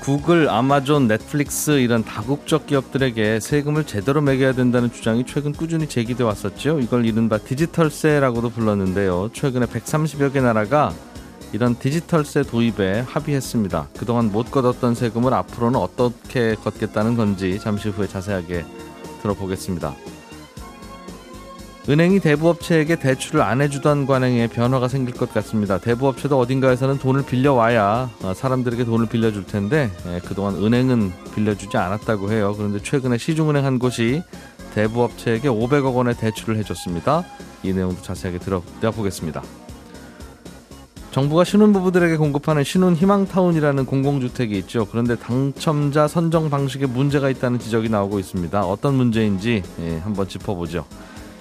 구글, 아마존, 넷플릭스 이런 다국적 기업들에게 세금을 제대로 매겨야 된다는 주장이 최근 꾸준히 제기돼 왔었죠. 이걸 이른바 디지털세라고도 불렀는데요. 최근에 130여 개 나라가 이런 디지털세 도입에 합의했습니다. 그동안 못 걷었던 세금을 앞으로는 어떻게 걷겠다는 건지 잠시 후에 자세하게 들어보겠습니다. 은행이 대부업체에게 대출을 안 해주던 관행에 변화가 생길 것 같습니다. 대부업체도 어딘가에서는 돈을 빌려와야 어, 사람들에게 돈을 빌려줄 텐데 예, 그동안 은행은 빌려주지 않았다고 해요. 그런데 최근에 시중은행 한 곳이 대부업체에게 500억 원의 대출을 해줬습니다. 이 내용도 자세하게 들어보겠습니다. 정부가 신혼부부들에게 공급하는 신혼 희망타운이라는 공공주택이 있죠. 그런데 당첨자 선정 방식에 문제가 있다는 지적이 나오고 있습니다. 어떤 문제인지 예, 한번 짚어보죠.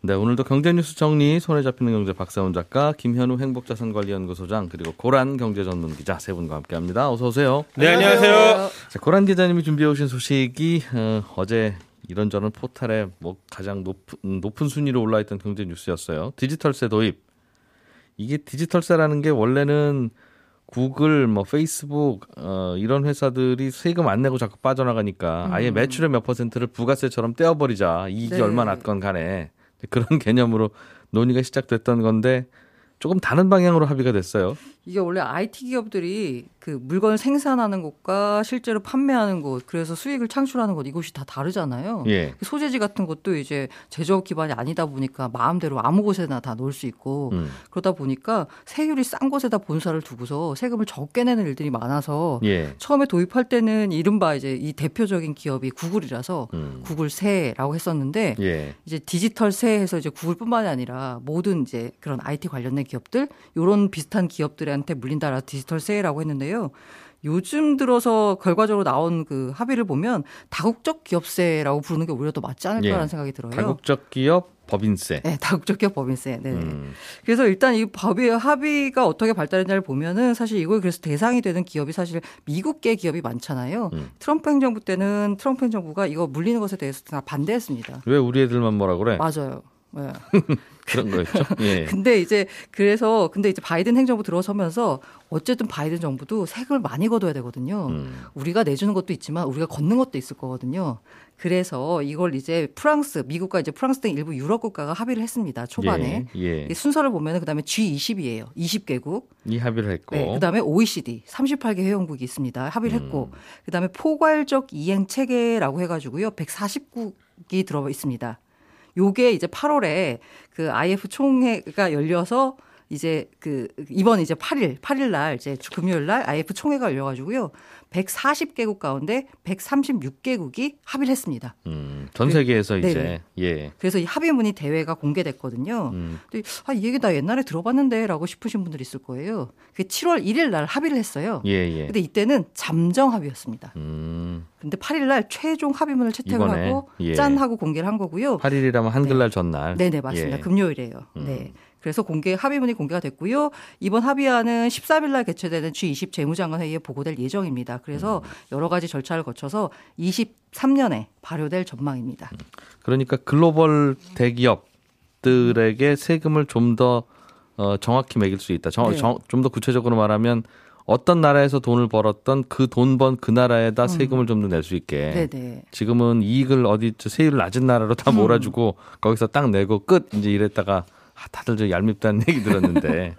네, 오늘도 경제 뉴스 정리 손에 잡히는 경제 박사원 작가, 김현우 행복자산관리연구소장 그리고 고란 경제 전문 기자 세 분과 함께합니다. 어서 오세요. 네, 안녕하세요. 자, 고란 기자님이 준비해 오신 소식이 어, 제 이런저런 포탈에 뭐 가장 높은, 높은 순위로 올라있던 경제 뉴스였어요. 디지털세 도입. 이게 디지털세라는 게 원래는 구글, 뭐 페이스북 어, 이런 회사들이 세금 안 내고 자꾸 빠져나가니까 음. 아예 매출의 몇 퍼센트를 부가세처럼 떼어버리자 이익이 네. 얼마 났건 간에 그런 개념으로 논의가 시작됐던 건데 조금 다른 방향으로 합의가 됐어요. 이게 원래 IT 기업들이 그 물건을 생산하는 곳과 실제로 판매하는 곳, 그래서 수익을 창출하는 곳 이곳이 다 다르잖아요. 예. 그 소재지 같은 것도 이제 제조업 기반이 아니다 보니까 마음대로 아무 곳에나 다 놓을 수 있고 음. 그러다 보니까 세율이 싼 곳에다 본사를 두고서 세금을 적게 내는 일들이 많아서 예. 처음에 도입할 때는 이른바 이제 이 대표적인 기업이 구글이라서 음. 구글 세라고 했었는데 예. 이제 디지털세해서 이제 구글뿐만이 아니라 모든 이제 그런 IT 관련된 기업들 요런 비슷한 기업들 의 한테 물린다라 디지털세라고 했는데요. 요즘 들어서 결과적으로 나온 그 합의를 보면 다국적 기업세라고 부르는 게 오히려 더 맞지 않을까라는 예. 생각이 들어요. 다국적 기업 법인세. 네, 다국적 기업 법인세. 네. 음. 그래서 일단 이 법의 합의가 어떻게 발달했냐를 보면은 사실 이걸 그래서 대상이 되는 기업이 사실 미국계 기업이 많잖아요. 음. 트럼프 행정부 때는 트럼프 행정부가 이거 물리는 것에 대해서 다 반대했습니다. 왜 우리 애들만 뭐라 그래? 맞아요. 네. 그런 거였죠. 예. 근데 이제 그래서 근데 이제 바이든 행정부 들어서면서 어쨌든 바이든 정부도 세금을 많이 걷어야 되거든요. 음. 우리가 내주는 것도 있지만 우리가 걷는 것도 있을 거거든요. 그래서 이걸 이제 프랑스, 미국과 이제 프랑스 등 일부 유럽 국가가 합의를 했습니다. 초반에 예, 예. 순서를 보면은 그다음에 G20이에요. 20개국. 이 합의를 했고. 네, 그다음에 OECD 38개 회원국이 있습니다. 합의를 음. 했고 그다음에 포괄적 이행 체계라고 해가지고요. 140국이 들어 있습니다. 요게 이제 8월에 그 IF 총회가 열려서 이제 그 이번 이제 8일 8일 날 이제 금요일 날 IF 총회가 열려 가지고요. 140개국 가운데 136개국이 합의를 했습니다. 음, 전 세계에서 그, 이제 예. 그래서 이 합의문이 대회가 공개됐거든요. 음. 아, 이 얘기 나 옛날에 들어봤는데라고 싶으신 분들이 있을 거예요. 그 7월 1일 날 합의를 했어요. 예, 예. 근데 이때는 잠정 합의였습니다. 음. 근데 8일 날 최종 합의문을 채택을 이번에, 하고 예. 짠 하고 공개를 한 거고요. 8일이라면 한글날 네. 전날. 네, 네, 맞습니다. 예. 금요일이에요. 음. 네. 그래서 공개 합의문이 공개가 됐고요. 이번 합의안은 13일 날 개최되는 G20 재무장관 회의에 보고될 예정입니다. 그래서 음. 여러 가지 절차를 거쳐서 23년에 발효될 전망입니다. 음. 그러니까 글로벌 대기업들에게 세금을 좀더 어, 정확히 매길 수 있다. 네. 좀더 구체적으로 말하면 어떤 나라에서 돈을 벌었던 그 돈 번 그 나라에다 음. 세금을 좀 더 낼 수 있게. 네네. 지금은 이익을 어디 세율 낮은 나라로 다 몰아주고 음. 거기서 딱 내고 끝 이제 이랬다가 아, 다들 저 얄밉다는 얘기 들었는데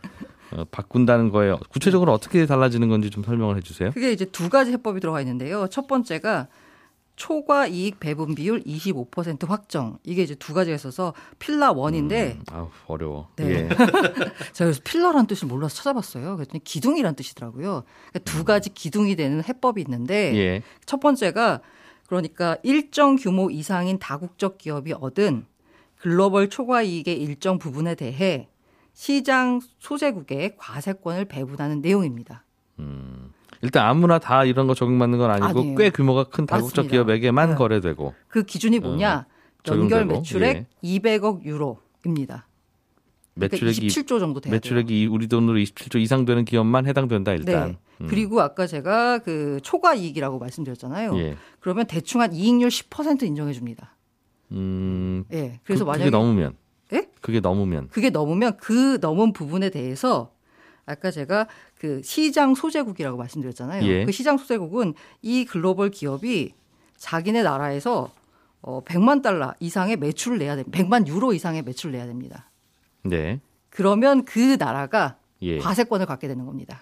어, 바꾼다는 거예요. 구체적으로 어떻게 달라지는 건지 좀 설명을 해주세요. 그게 이제 두 가지 해법이 들어가 있는데요. 첫 번째가 초과 이익 배분 비율 25% 확정. 이게 이제 두 가지가 있어서 필라 원인데 음, 아 어려워. 네. 예. 제가 그래서 필라라는 뜻을 몰라서 찾아봤어요. 그랬더니 기둥이란 뜻이더라고요. 그러니까 두 가지 기둥이 되는 해법이 있는데 예. 첫 번째가 그러니까 일정 규모 이상인 다국적 기업이 얻은 글로벌 초과 이익의 일정 부분에 대해 시장 소재국에 과세권을 배분하는 내용입니다. 음. 일단 아무나 다 이런 거 적용받는 건 아니고 아니에요. 꽤 규모가 큰 다국적 맞습니다. 기업에게만 네. 거래되고 그 기준이 뭐냐? 어, 연결 매출액 예. 200억 유로입니다. 그러니까 매출액이 27조 정도 돼요. 매출액이 우리 돈으로 27조 이상 되는 기업만 해당된다 일단. 네. 음. 그리고 아까 제가 그 초과 이익이라고 말씀드렸잖아요. 예. 그러면 대충 한 이익률 10% 인정해 줍니다. 음. 예. 그래서 그, 만약에 그게 넘으면 예? 그게 넘으면 그게 넘으면 그 넘은 부분에 대해서 아까 제가 그 시장 소재국이라고 말씀드렸잖아요. 예. 그 시장 소재국은 이 글로벌 기업이 자기네 나라에서 어 100만 달러 이상의 매출을 내야 됩니다. 100만 유로 이상의 매출을 내야 됩니다. 네. 그러면 그 나라가 예. 과세권을 갖게 되는 겁니다.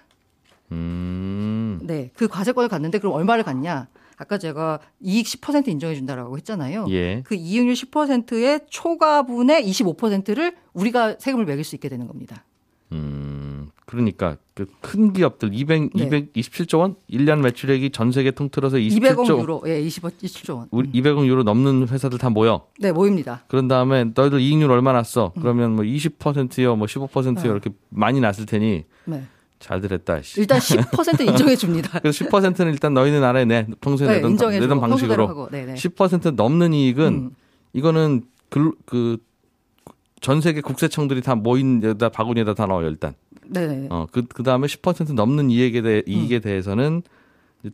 음. 네. 그 과세권을 갖는데 그럼 얼마를 갖냐? 아까 제가 이익 10% 인정해 준다라고 했잖아요. 예. 그 이익률 10%의 초과분의 25%를 우리가 세금을 매길 수 있게 되는 겁니다. 음, 그러니까 그 큰 기업들 200, 네. 227조 원, 1년 매출액이 전 세계 통틀어서 27조 200억 유로, 예, 20, 27조 원. 우리 200억 유로 넘는 회사들 다 모여. 네, 모입니다. 그런 다음에 너희들 이익률 얼마 났어? 음. 그러면 뭐 20%요, 뭐 15%요 네. 이렇게 많이 났을 테니. 네. 잘 들었다. 일단 10% 인정해 줍니다. 그래서 10%는 일단 너희는 나라에 내 평소에 네, 내던, 내던 방식으로 10% 넘는 이익은 음. 이거는 그, 그전 세계 국세청들이 다 모인 여기다 바구니에다 다 넣어요 일단. 네. 어그 그 다음에 10% 넘는 이익에 대해 이익에 음. 대해서는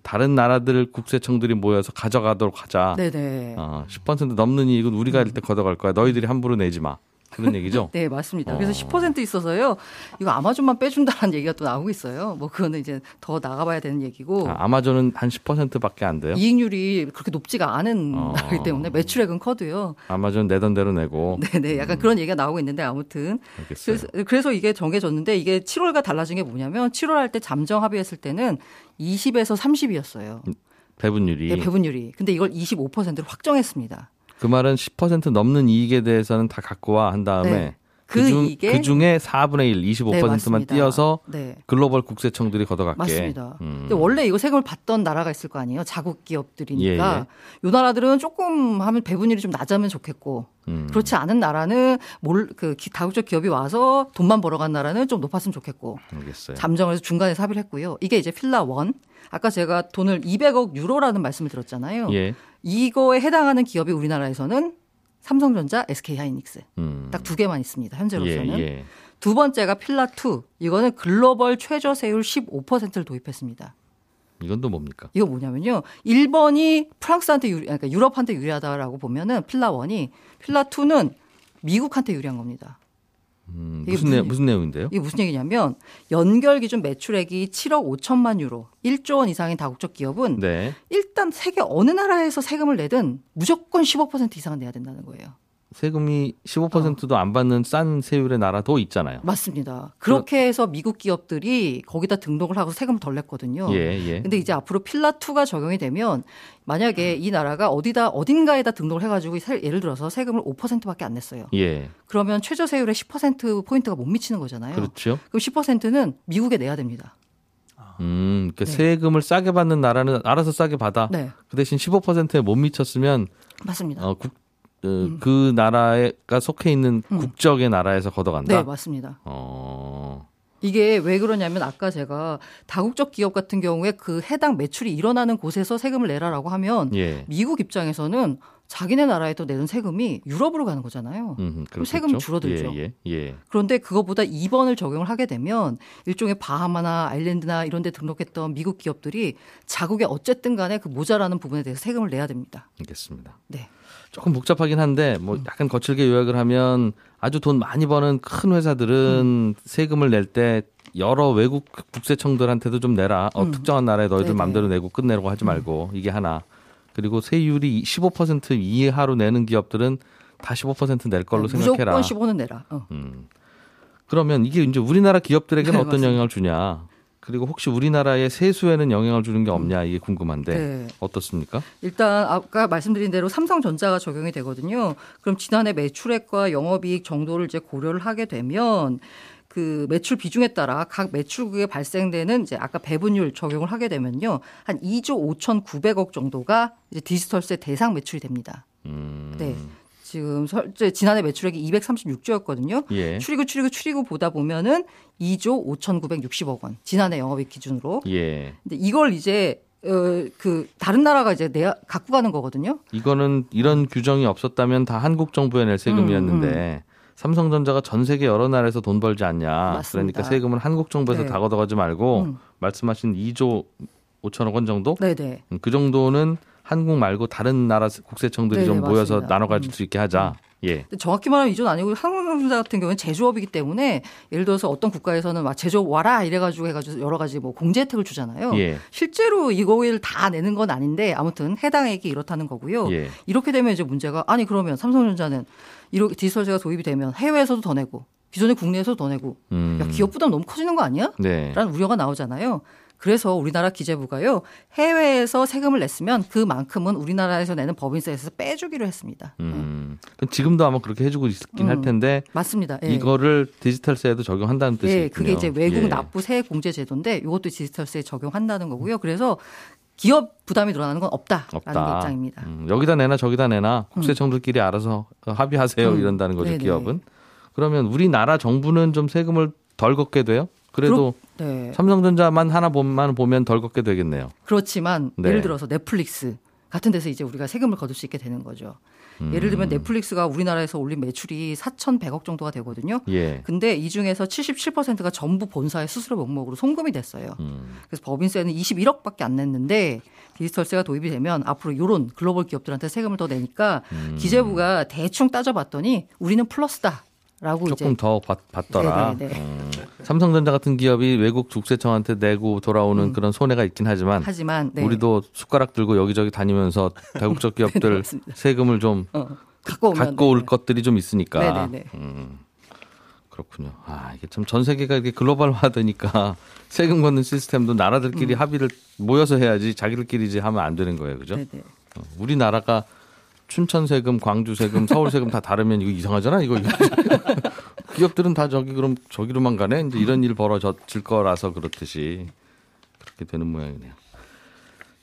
다른 나라들 국세청들이 모여서 가져가도록 하자. 네네. 어, 10% 넘는 이익은 우리가 음. 일때 걷어갈 거야. 너희들이 함부로 내지 마. 그런 얘기죠? 네, 맞습니다. 그래서 어. 10% 있어서요. 이거 아마존만 빼준다는 얘기가 또 나오고 있어요. 뭐 그거는 이제 더 나가봐야 되는 얘기고. 아, 마존은 한 10%밖에 안 돼요? 이익률이 그렇게 높지가 않은 어. 나기 때문에 매출액은 커도요. 아마존 내던 대로 내고. 네 네, 약간 음. 그런 얘기가 나오고 있는데 아무튼. 알겠어요. 그래서, 그래서 이게 정해졌는데 이게 7월과 달라진 게 뭐냐면 7월 할 때 잠정 합의했을 때는 20에서 30이었어요. 배분율이. 네, 배분율이. 근데 이걸 25%로 확정했습니다. 그 말은 10% 넘는 이익에 대해서는 다 갖고 와 한 다음에 네. 그, 중, 이게 그 중에 4분의 1, 25%만 네, 띄어서 네. 글로벌 국세청들이 걷어갈게. 맞습니다. 음. 근데 원래 이거 세금을 받던 나라가 있을 거 아니에요. 자국 기업들이니까. 예, 예. 요 나라들은 조금 하면 배분율이 좀 낮으면 좋겠고. 음. 그렇지 않은 나라는 몰그 다국적 기업이 와서 돈만 벌어간 나라는 좀 높았으면 좋겠고. 알겠어요. 잠정을 해서 중간에 삽입을 했고요. 이게 이제 필라 원. 아까 제가 돈을 200억 유로라는 말씀을 드렸잖아요. 예. 이거에 해당하는 기업이 우리나라에서는 삼성전자, SK하이닉스 음. 딱두 개만 있습니다. 현재로서는. 예, 예. 두 번째가 필라2. 이거는 글로벌 최저 세율 15%를 도입했습니다. 이건 또 뭡니까? 이거 뭐냐면요. 1번이 프랑스한테 유리, 그러니까 유럽한테 유리하다라고 보면은 필라1이 필라2는 미국한테 유리한 겁니다. 음, 무슨, 내, 무슨 내용인데요? 이게 무슨 얘기냐면 연결 기준 매출액이 7억 5천만 유로, 1조 원 이상인 다국적 기업은 네. 일단 세계 어느 나라에서 세금을 내든 무조건 15% 이상은 내야 된다는 거예요. 세금이 15%도 어. 안 받는 싼 세율의 나라도 있잖아요. 맞습니다. 그렇게 해서 미국 기업들이 거기다 등록을 하고 세금을 덜 냈거든요. 예, 예. 근데 이제 앞으로 필라2가 적용이 되면 만약에 이 나라가 어디다 어딘가에다 등록을 해 가지고 예를 들어서 세금을 5%밖에 안 냈어요. 예. 그러면 최저 세율의 10% 포인트가 못 미치는 거잖아요. 그렇죠. 그럼 10%는 미국에 내야 됩니다. 음, 그러니까 네. 세금을 싸게 받는 나라는 알아서 싸게 받아. 네. 그 대신 15%에 못 미쳤으면 맞습니다. 어, 국, 그, 음. 그 나라가 속해 있는 음. 국적의 나라에서 걷어간다. 네, 맞습니다. 어. 이게 왜 그러냐면 아까 제가 다국적 기업 같은 경우에 그 해당 매출이 일어나는 곳에서 세금을 내라라고 하면 예. 미국 입장에서는 자기네 나라에도 내는 세금이 유럽으로 가는 거잖아요. 음, 그럼 세금 줄어들죠. 예, 예, 예. 그런데 그것보다 2번을 적용을 하게 되면 일종의 바하마나 아일랜드나 이런 데 등록했던 미국 기업들이 자국에 어쨌든 간에 그 모자라는 부분에 대해서 세금을 내야 됩니다. 알겠습니다. 네. 조금 복잡하긴 한데 뭐 음. 약간 거칠게 요약을 하면 아주 돈 많이 버는 큰 회사들은 음. 세금을 낼 때 여러 외국 국세청들한테도 좀 내라. 어, 음. 특정한 나라에 너희들 네네. 맘대로 내고 끝내라고 하지 음. 말고 이게 하나. 그리고 세율이 15% 이하로 내는 기업들은 다 15%낼 걸로 네, 생각해라. 무조건 15는 내라. 어. 음. 그러면 이게 이제 우리나라 기업들에게는 네, 어떤 맞습니다. 영향을 주냐? 그리고 혹시 우리나라의 세수에는 영향을 주는 게 없냐 이게 궁금한데 네. 어떻습니까? 일단 아까 말씀드린 대로 삼성전자가 적용이 되거든요. 그럼 지난해 매출액과 영업이익 정도를 이제 고려를 하게 되면 그 매출 비중에 따라 각 매출국에 발생되는 이제 아까 배분율 적용을 하게 되면요. 한 2조 5,900억 정도가 이제 디지털세 대상 매출이 됩니다. 음. 네. 지금 설제 지난해 매출액이 236조였거든요. 예. 추리고 추리고 추리고 보다 보면은 2조 5,960억 원. 지난해 영업이익 기준으로. 예. 근데 이걸 이제 어, 그 다른 나라가 이제 내 갖고 가는 거거든요. 이거는 이런 규정이 없었다면 다 한국 정부에 낼 세금이었는데 음, 음. 삼성전자가 전 세계 여러 나라에서 돈 벌지 않냐. 맞습니다. 그러니까 세금을 한국 정부에서 네. 다 걷어가지 말고 음. 말씀하신 2조 5천억 원 정도? 네네. 음, 그 정도는 한국 말고 다른 나라 국세청들이 네네, 좀 모여서 맞습니다. 나눠 가질 음. 수 있게 하자. 음. 예. 정확히 말하면 이전 아니고 한국전자 같은 경우는 제조업이기 때문에 예를 들어서 어떤 국가에서는 막 제조업 와라 이래가지고 해가지고 여러 가지 뭐 공제 혜택을 주잖아요. 예. 실제로 이거를 다 내는 건 아닌데 아무튼 해당액이 이렇다는 거고요. 예. 이렇게 되면 이제 문제가 아니 그러면 삼성전자는 이렇게 디지털세가 도입이 되면 해외에서도 더 내고 기존의 국내에서도 더 내고 음. 야 기업 부담 너무 커지는 거 아니야? 네. 라는 우려가 나오잖아요. 그래서 우리나라 기재부가요 해외에서 세금을 냈으면 그만큼은 우리나라에서 내는 법인세에서 빼주기로 했습니다. 음. 네. 지금도 아마 그렇게 해주고 있긴 음. 할 텐데 맞습니다. 예. 이거를 디지털세에도 적용한다는 뜻이죠. 예, 그게 이제 외국 예. 납부 세액 공제 제도인데 이것도 디지털세에 적용한다는 거고요. 그래서 기업 부담이 늘어나는 건 없다라는 없다. 입장입니다. 음, 여기다 내나 저기다 내나 국세청들끼리 음. 알아서 합의하세요 음. 이런다는 거죠 네네. 기업은. 그러면 우리나라 정부는 좀 세금을 덜 걷게 돼요? 그래도 그렇, 네. 삼성전자만 하나 보면 보면 덜 걷게 되겠네요. 그렇지만 네. 예를 들어서 넷플릭스 같은 데서 이제 우리가 세금을 거둘 수 있게 되는 거죠. 음. 예를 들면 넷플릭스가 우리나라에서 올린 매출이 4,100억 정도가 되거든요. 예. 근데 이 중에서 77%가 전부 본사의 수수료 명목으로 송금이 됐어요. 음. 그래서 법인세는 21억밖에 안 냈는데 디지털세가 도입이 되면 앞으로 이런 글로벌 기업들한테 세금을 더 내니까 음. 기재부가 대충 따져봤더니 우리는 플러스다. 라고 조금. 더 받, 받더라. 음. 삼성전자 같은 기업이 외국 국세청한테 내고 돌아오는 음. 그런 손해가 있긴 하지만, 하지만 네. 우리도 숟가락 들고 여기저기 다니면서 다국적 기업들 네, 세금을 좀 어, 갖고, 오면, 갖고 올 것들이 좀 있으니까. 음. 그렇군요. 아 이게 참 전 세계가 이렇게 글로벌화되니까 세금 걷는 시스템도 나라들끼리 음. 합의를 모여서 해야지 자기들끼리 이제 하면 안 되는 거예요, 그죠? 어, 우리나라가 춘천 세금, 광주 세금, 서울 세금 다 다르면 이거 이상하잖아. 이거, 기업들은 다 저기 그럼 저기로만 가네. 이제 이런 일 벌어질 거라서 그렇듯이 그렇게 되는 모양이네요.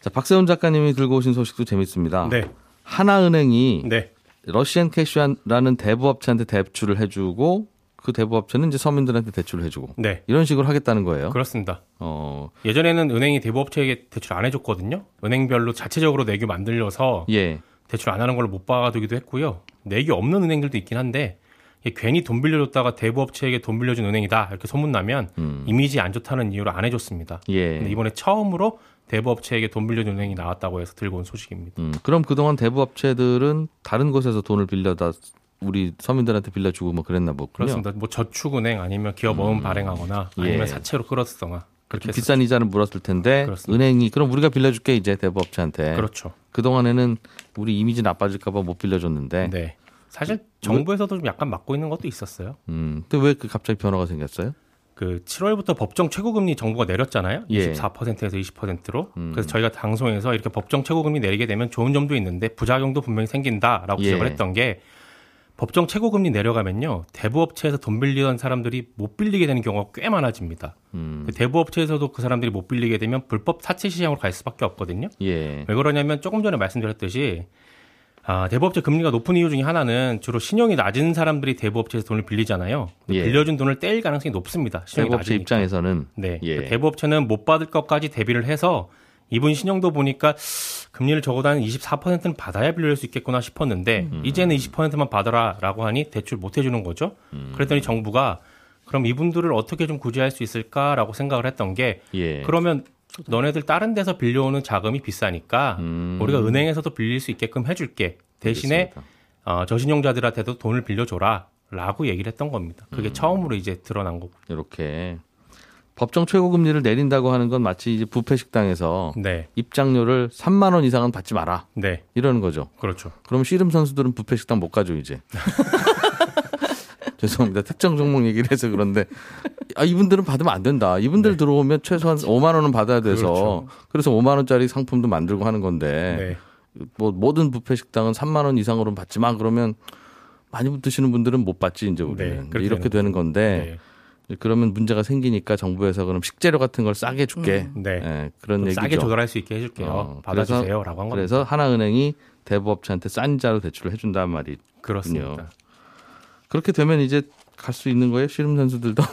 자, 박세훈 작가님이 들고 오신 소식도 재밌습니다. 네. 하나은행이 네. 러시안 캐시라는 대부업체한테 대출을 해주고 그 대부업체는 이제 서민들한테 대출을 해주고 네. 이런 식으로 하겠다는 거예요. 그렇습니다. 어... 예전에는 은행이 대부업체에게 대출 안 해줬거든요. 은행별로 자체적으로 내규 만들려서 예. 대출 안 하는 걸로 못 봐두기도 했고요. 내기 없는 은행들도 있긴 한데 괜히 돈 빌려줬다가 대부업체에게 돈 빌려준 은행이다 이렇게 소문나면 음. 이미지 안 좋다는 이유로 안 해줬습니다. 예. 근데 이번에 처음으로 대부업체에게 돈 빌려준 은행이 나왔다고 해서 들고 온 소식입니다. 음, 그럼 그동안 대부업체들은 다른 곳에서 돈을 빌려다 우리 서민들한테 빌려주고 뭐 그랬나 보군요. 그렇습니다. 뭐 저축은행 아니면 기업어음 음. 발행하거나 아니면 예. 사채로 끌었거나 그렇게 비싼 이자는 물었을 텐데 그렇습니다. 은행이 그럼 우리가 빌려줄게 이제 대부업체한테. 그렇죠. 그 동안에는 우리 이미지 나빠질까봐 못 빌려줬는데. 네. 사실 정부에서도 좀 약간 막고 있는 것도 있었어요. 음. 근데 왜 그 갑자기 변화가 생겼어요? 그 7월부터 법정 최고금리 정부가 내렸잖아요. 예. 24%에서 20%로. 음. 그래서 저희가 방송에서 이렇게 법정 최고금리 내리게 되면 좋은 점도 있는데 부작용도 분명히 생긴다라고 예. 지적을 했던 게 법정 최고금리 내려가면요 대부업체에서 돈 빌리던 사람들이 못 빌리게 되는 경우가 꽤 많아집니다. 음. 그 대부업체에서도 그 사람들이 못 빌리게 되면 불법 사채 시장으로 갈 수밖에 없거든요. 예. 왜 그러냐면 조금 전에 말씀드렸듯이 아, 대부업체 금리가 높은 이유 중에 하나는 주로 신용이 낮은 사람들이 대부업체에서 돈을 빌리잖아요. 예. 빌려준 돈을 떼일 가능성이 높습니다. 신용이 대부업체 낮으니까. 입장에서는 네. 예. 대부업체는 못 받을 것까지 대비를 해서 이분 신용도 보니까 금리를 적어도 한 24%는 받아야 빌릴 수 있겠구나 싶었는데 음. 이제는 20%만 받아라라고 하니 대출 못 해주는 거죠. 음. 그랬더니 정부가 그럼 이분들을 어떻게 좀 구제할 수 있을까라고 생각을 했던 게 예. 그러면 너네들 다른 데서 빌려오는 자금이 비싸니까 음. 우리가 은행에서도 빌릴 수 있게끔 해줄게 대신에 어, 저신용자들한테도 돈을 빌려줘라 라고 얘기를 했던 겁니다. 그게 음. 처음으로 이제 드러난 거고. 이렇게 법정 최고 금리를 내린다고 하는 건 마치 이제 부패 식당에서 네. 입장료를 3만 원 이상은 받지 마라. 네. 이러는 거죠. 그렇죠. 그럼 씨름 선수들은 부패 식당 못 가죠 이제. 죄송합니다. 특정 종목 얘기를 해서 그런데 아 이분들은 받으면 안 된다. 이분들 네. 들어오면 최소한 5만 원은 받아야 돼서 그렇죠. 그래서 5만 원짜리 상품도 만들고 하는 건데 네. 뭐 모든 부페 식당은 3만 원 이상으로는 받지만 그러면 많이 드시는 분들은 못 받지 이제 우리는 네, 이렇게 되는 건데. 네. 그러면 문제가 생기니까 정부에서 그럼 식재료 같은 걸 싸게 줄게. 음. 네. 네. 그런 얘기죠. 싸게 조달할 수 있게 해줄게요. 어, 받아주세요라고 한 겁니다. 그래서 하나은행이 대부업체한테 싼 이자로 대출을 해준다는 말이 그렇습니다. 그렇게 되면 이제 갈 수 있는 거예요? 씨름 선수들도?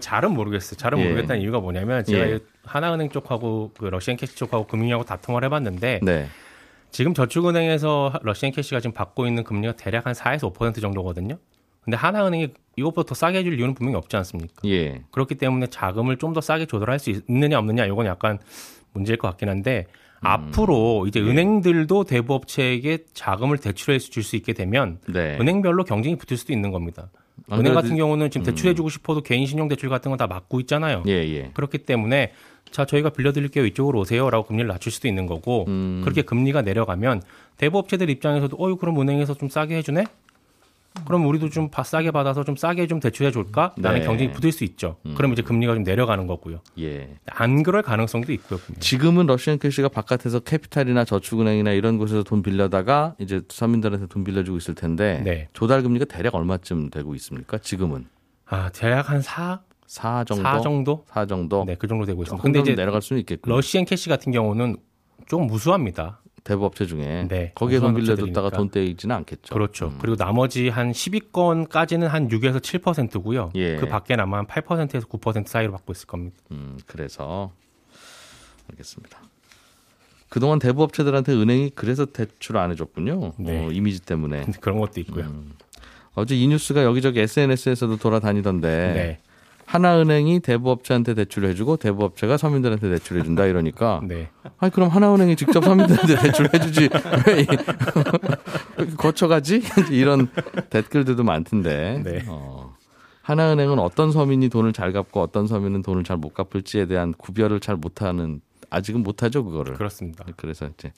잘은 모르겠어요. 잘은 예. 모르겠다는 이유가 뭐냐면 제가 예. 하나은행 쪽하고 그 러시앤캐시 쪽하고 금융하고 다 통화를 해봤는데 네. 지금 저축은행에서 러시앤캐시가 지금 받고 있는 금리가 대략 한 4에서 5% 정도거든요. 근데 하나은행이 이것보다 더 싸게 해줄 이유는 분명히 없지 않습니까? 예. 그렇기 때문에 자금을 좀 더 싸게 조달할 수 있느냐 없느냐 이건 약간 문제일 것 같긴 한데 음. 앞으로 이제 예. 은행들도 대부업체에게 자금을 대출해 줄 수 있게 되면 네. 은행별로 경쟁이 붙을 수도 있는 겁니다. 은행 같은 경우는 지금 대출해주고 음. 싶어도 개인 신용 대출 같은 거다 막고 있잖아요. 예, 예. 그렇기 때문에 자 저희가 빌려드릴게요 이쪽으로 오세요라고 금리를 낮출 수도 있는 거고 음. 그렇게 금리가 내려가면 대부업체들 입장에서도 어유 그럼 은행에서 좀 싸게 해주네 그럼 우리도 좀 싸게 받아서 좀 싸게 좀 대출해 줄까? 라는 네. 경쟁이 붙을 수 있죠. 음. 그럼 이제 금리가 좀 내려가는 거고요. 예. 안 그럴 가능성도 있고요. 분명히. 지금은 러시안 캐시가 바깥에서 캐피탈이나 저축은행이나 이런 곳에서 돈 빌려다가 이제 서민들한테 돈 빌려주고 있을 텐데 네. 조달 금리가 대략 얼마쯤 되고 있습니까? 지금은? 아, 대략 한 4? 4 정도? 4 정도? 4 정도? 네, 그 정도 되고 있습니다. 근데 이제 내려갈 수는 있겠군요. 러시앤캐시 같은 경우는 좀 우수합니다. 대부업체 중에 네, 거기에 돈 빌려줬다가 돈 떼이지는 않겠죠. 그렇죠. 음. 그리고 나머지 한 10위권까지는 한 6에서 7%고요. 예. 그 밖에 아마 한 8%에서 9% 사이로 받고 있을 겁니다. 음, 그래서 알겠습니다. 그동안 대부업체들한테 은행이 그래서 대출 안 해줬군요. 네. 어, 이미지 때문에. 그런 것도 있고요. 음. 어제 이 뉴스가 여기저기 SNS에서도 돌아다니던데 네. 하나은행이 대부업체한테 대출을 해주고 대부업체가 서민들한테 대출을 해준다 이러니까 네. 아니 그럼 하나은행이 직접 서민들한테 대출을 해주지 왜 거쳐가지 이런 댓글들도 많던데 네. 어, 하나은행은 어떤 서민이 돈을 잘 갚고 어떤 서민은 돈을 잘 못 갚을지에 대한 구별을 잘 못하는 아직은 못하죠 그거를 그렇습니다. 그래서 이제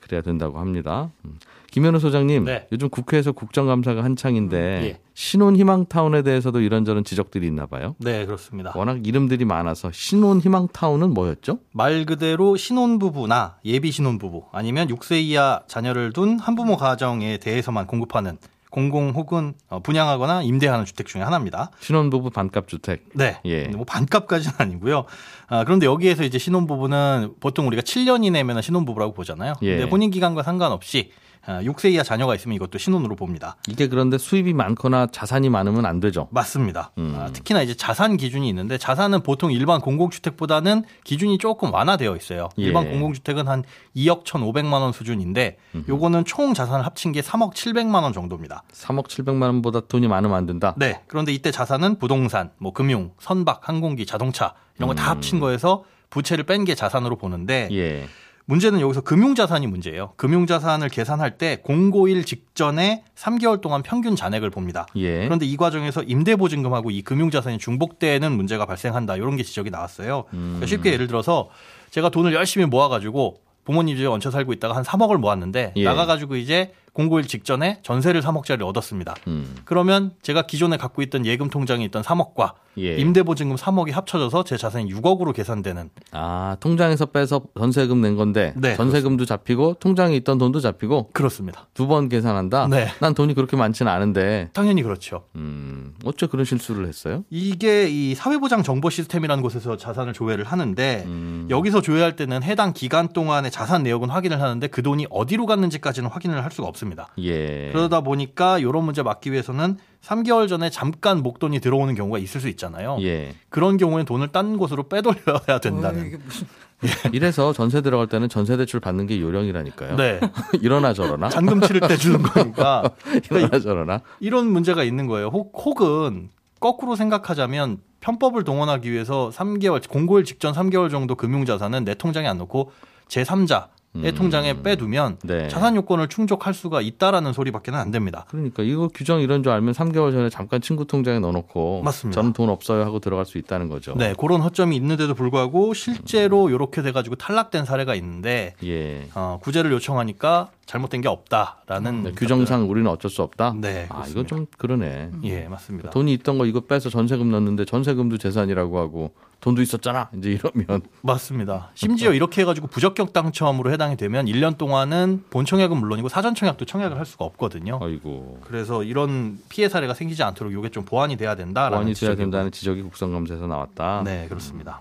그래야 된다고 합니다. 음. 김현우 소장님, 네. 요즘 국회에서 국정감사가 한창인데 음, 예. 신혼 희망타운에 대해서도 이런저런 지적들이 있나 봐요. 네, 그렇습니다. 워낙 이름들이 많아서 신혼 희망타운은 뭐였죠? 말 그대로 신혼부부나 예비 신혼부부 아니면 6세 이하 자녀를 둔 한부모 가정에 대해서만 공급하는 공공 혹은 어, 분양하거나 임대하는 주택 중에 하나입니다. 신혼부부 반값 주택. 네. 예. 뭐 반값까지는 아니고요. 아, 그런데 여기에서 이제 신혼부부는 보통 우리가 7년 이내면 신혼부부라고 보잖아요. 예. 근데 혼인 기간과 상관없이 6세 아, 이하 자녀가 있으면 이것도 신혼으로 봅니다. 이게 그런데 수입이 많거나 자산이 많으면 안 되죠. 맞습니다. 음. 아, 특히나 이제 자산 기준이 있는데 자산은 보통 일반 공공주택보다는 기준이 조금 완화되어 있어요. 예. 일반 공공주택은 한 2억 1,500만 원 수준인데 요거는 총 자산을 합친 게 3억 700만 원 정도입니다. 3억 700만 원보다 돈이 많으면 안 된다. 네. 그런데 이때 자산은 부동산, 뭐 금융, 선박, 항공기, 자동차 이런 거다 음. 합친 거에서 부채를 뺀 게 자산으로 보는데 예. 문제는 여기서 금융자산이 문제예요. 금융자산을 계산할 때 공고일 직전에 3개월 동안 평균 잔액을 봅니다. 예. 그런데 이 과정에서 임대보증금하고 이 금융자산이 중복되는 문제가 발생한다. 이런 게 지적이 나왔어요. 그러니까 음. 그러니까 쉽게 예를 들어서 제가 돈을 열심히 모아가지고 부모님 집에 얹혀 살고 있다가 한 3억을 모았는데 예. 나가가지고 이제 공고일 직전에 전세를 3억짜리 얻었습니다. 음. 그러면 제가 기존에 갖고 있던 예금 통장에 있던 3억과 예. 임대보증금 3억이 합쳐져서 제 자산이 6억으로 계산되는. 아 통장에서 빼서 전세금 낸 건데 네, 전세금도 그렇습니다. 잡히고 통장에 있던 돈도 잡히고. 그렇습니다. 두 번 계산한다. 네. 난 돈이 그렇게 많지는 않은데. 당연히 그렇죠. 음, 어째 그런 실수를 했어요? 이게 이 사회보장 정보 시스템이라는 곳에서 자산을 조회를 하는데 음. 여기서 조회할 때는 해당 기간 동안의 자산 내역은 확인을 하는데 그 돈이 어디로 갔는지까지는 확인을 할 수가 없습니다. 없습니다. 예. 그러다 보니까 이런 문제 막기 위해서는 3개월 전에 잠깐 목돈이 들어오는 경우가 있을 수 있잖아요. 예. 그런 경우에는 돈을 딴 곳으로 빼돌려야 된다는. 어, 무슨... 예. 이래서 전세 들어갈 때는 전세 대출 받는 게 요령이라니까요. 네. 이러나 저러나. 잔금 치를 때 주는 거니까. 이러나 저러나. 이런 문제가 있는 거예요. 혹, 혹은 거꾸로 생각하자면 편법을 동원하기 위해서 3개월 공고일 직전 3개월 정도 금융자산은 내 통장에 안 넣고 제3자 음. 통장에 빼두면 네. 자산 요건을 충족할 수가 있다라는 소리밖에는 안 됩니다. 그러니까 이거 규정 이런 줄 알면 3개월 전에 잠깐 친구 통장에 넣어놓고 맞습니다. 저는 돈 없어요 하고 들어갈 수 있다는 거죠. 네, 그런 허점이 있는데도 불구하고 실제로 이렇게 돼가지고 탈락된 사례가 있는데 예. 어, 구제를 요청하니까 잘못된 게 없다라는 네, 규정상 우리는 어쩔 수 없다. 네, 아 이건 좀 그러네. 예, 맞습니다. 돈이 있던 거 이거 빼서 전세금 넣는데 전세금도 재산이라고 하고 돈도 있었잖아. 이제 이러면 맞습니다. 심지어 이렇게 해가지고 부적격 당첨으로 해당이 되면 1년 동안은 본 청약은 물론이고 사전 청약도 청약을 할 수가 없거든요. 아이고. 그래서 이런 피해 사례가 생기지 않도록 이게 좀 보완이 돼야 된다라는 보완이 돼야 된다는 지적이 국정감사에서 나왔다. 네, 그렇습니다.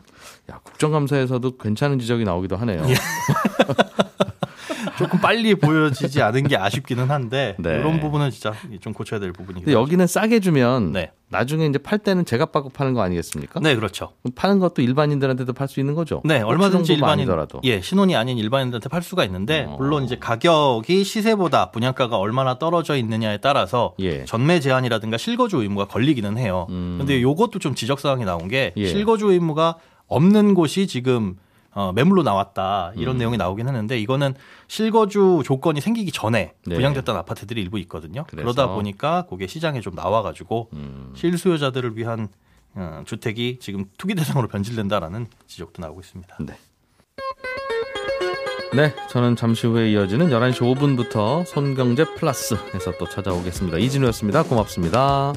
야, 국정감사에서도 괜찮은 지적이 나오기도 하네요. 예. 조금 빨리 보여지지 않은 게 아쉽기는 한데 네. 이런 부분은 진짜 좀 고쳐야 될 부분이고. 여기는 싸게 주면 네. 나중에 이제 팔 때는 제값 받고 파는 거 아니겠습니까? 네, 그렇죠. 파는 것도 일반인들한테도 팔 수 있는 거죠. 네, 얼마든지 일반인더라도. 예, 신혼이 아닌 일반인들한테 팔 수가 있는데 어. 물론 이제 가격이 시세보다 분양가가 얼마나 떨어져 있느냐에 따라서 예. 전매 제한이라든가 실거주 의무가 걸리기는 해요. 음. 근데 요것도 좀 지적 사항이 나온 게 예. 실거주 의무가 없는 곳이 지금 어, 매물로 나왔다 이런 음. 내용이 나오긴 했는데 이거는 실거주 조건이 생기기 전에 네. 분양됐던 아파트들이 일부 있거든요. 그래서. 그러다 보니까 그게 시장에 좀 나와가지고 음. 실수요자들을 위한 어, 주택이 지금 투기 대상으로 변질된다라는 지적도 나오고 있습니다. 네. 네, 저는 잠시 후에 이어지는 11시 5분부터 손경제 플러스에서 또 찾아오겠습니다. 이진우였습니다. 고맙습니다.